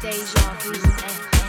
Deja vu.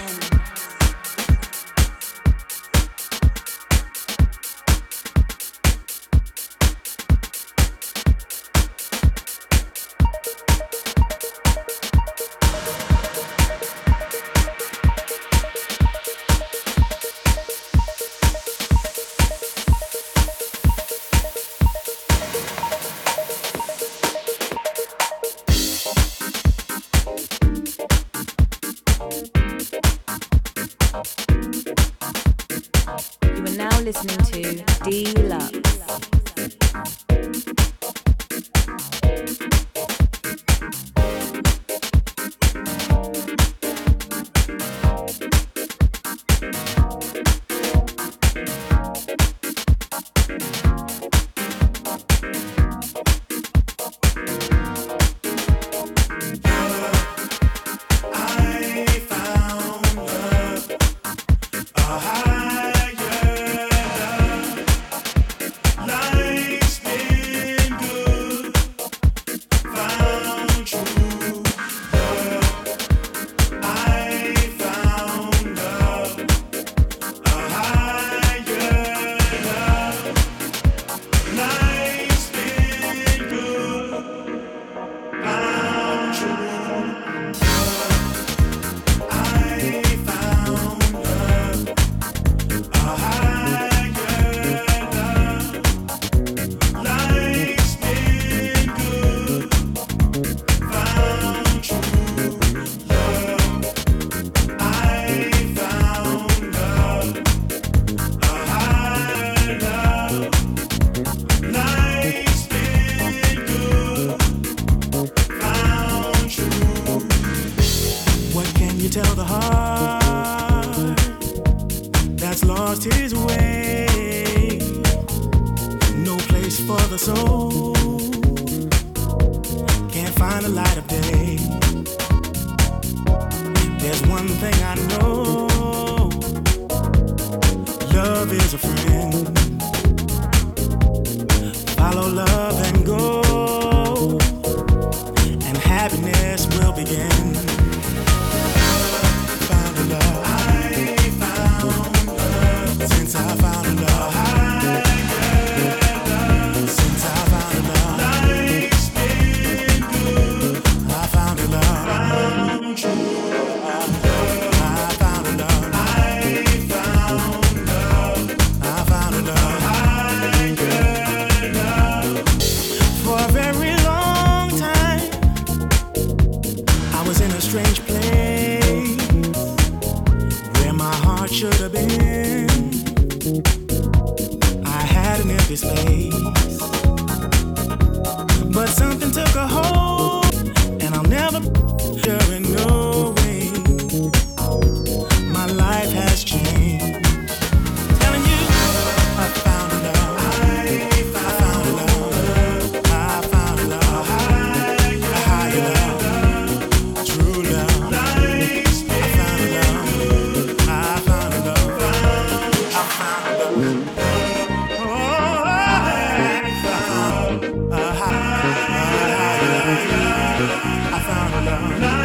I found love.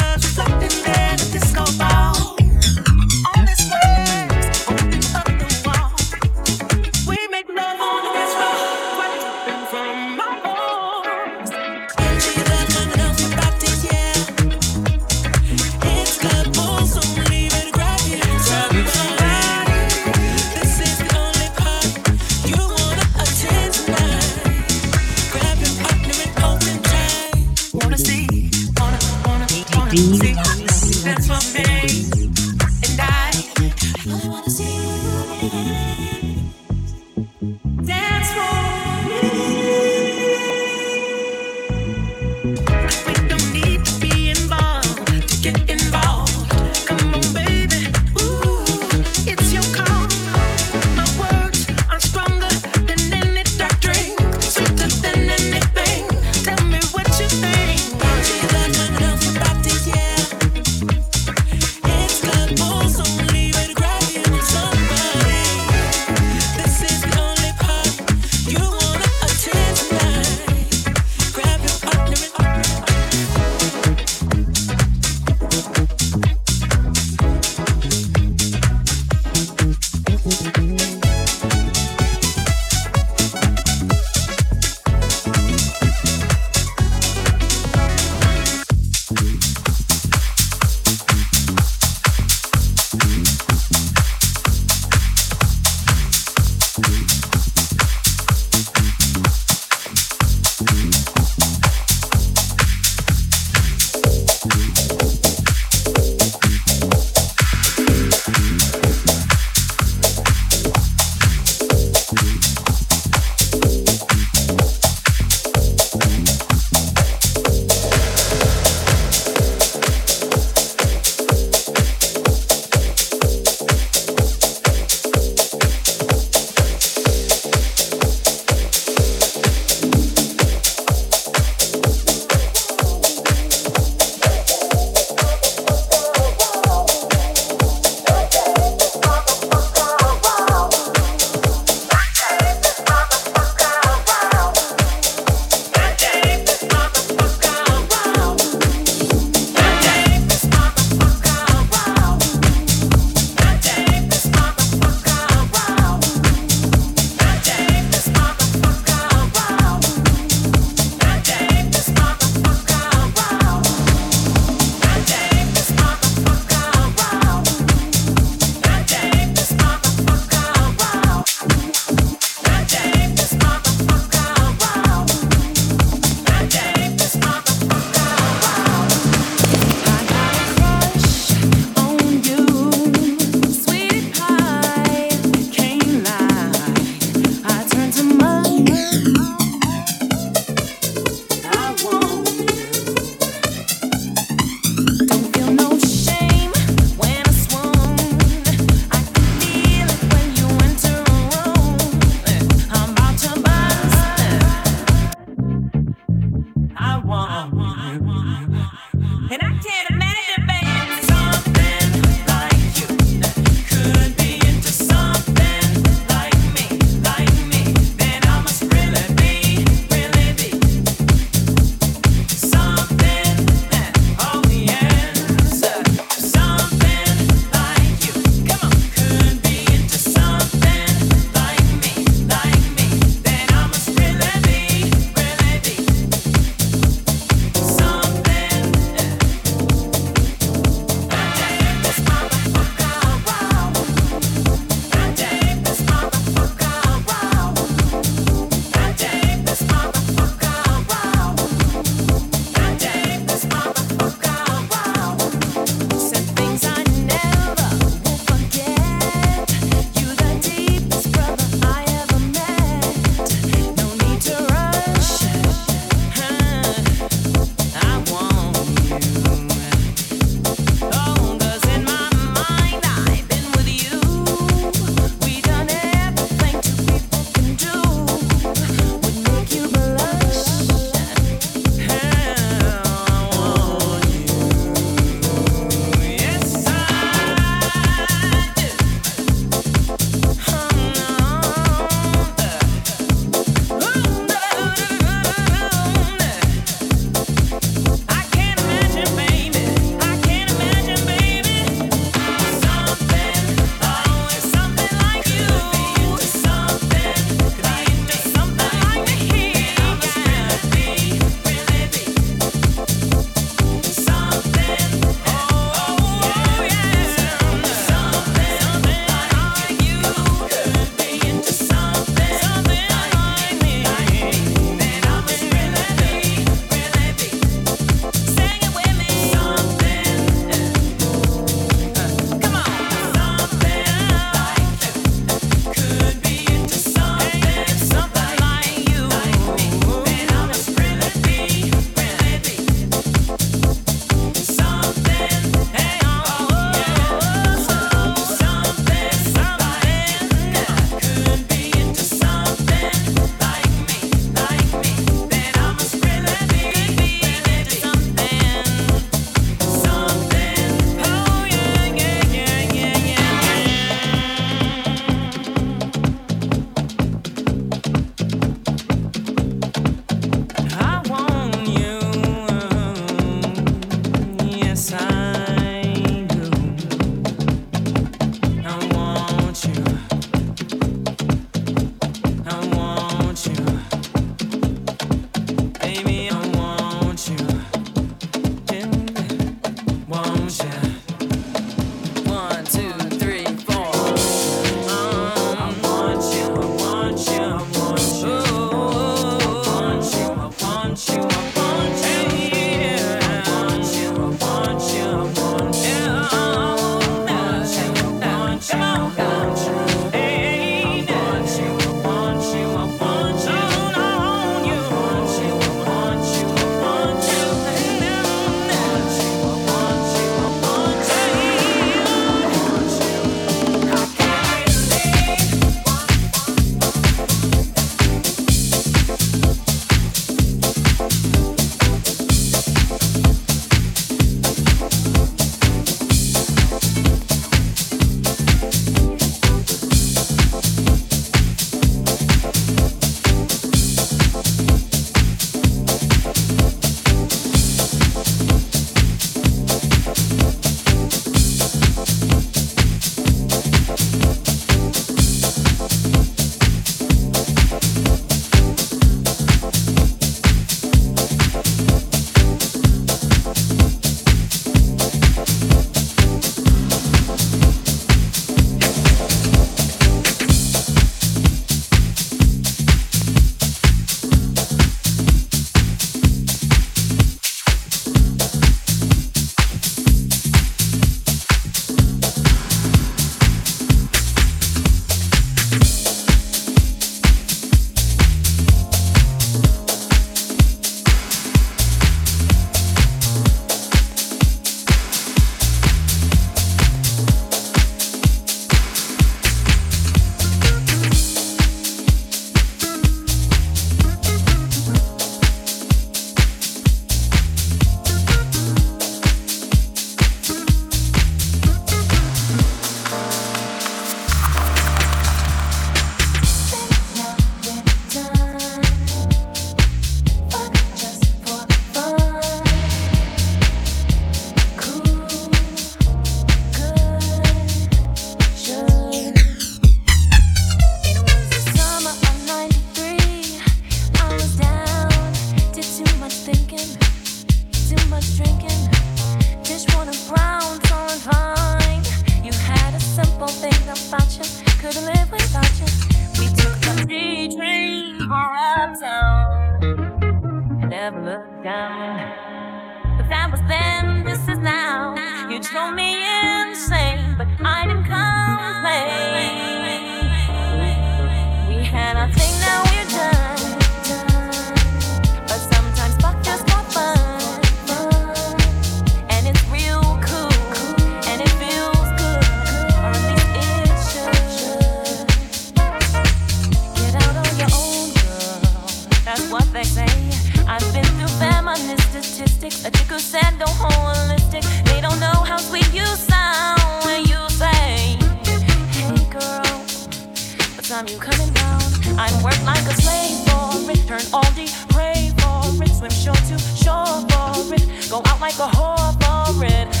Go out like a whore for it.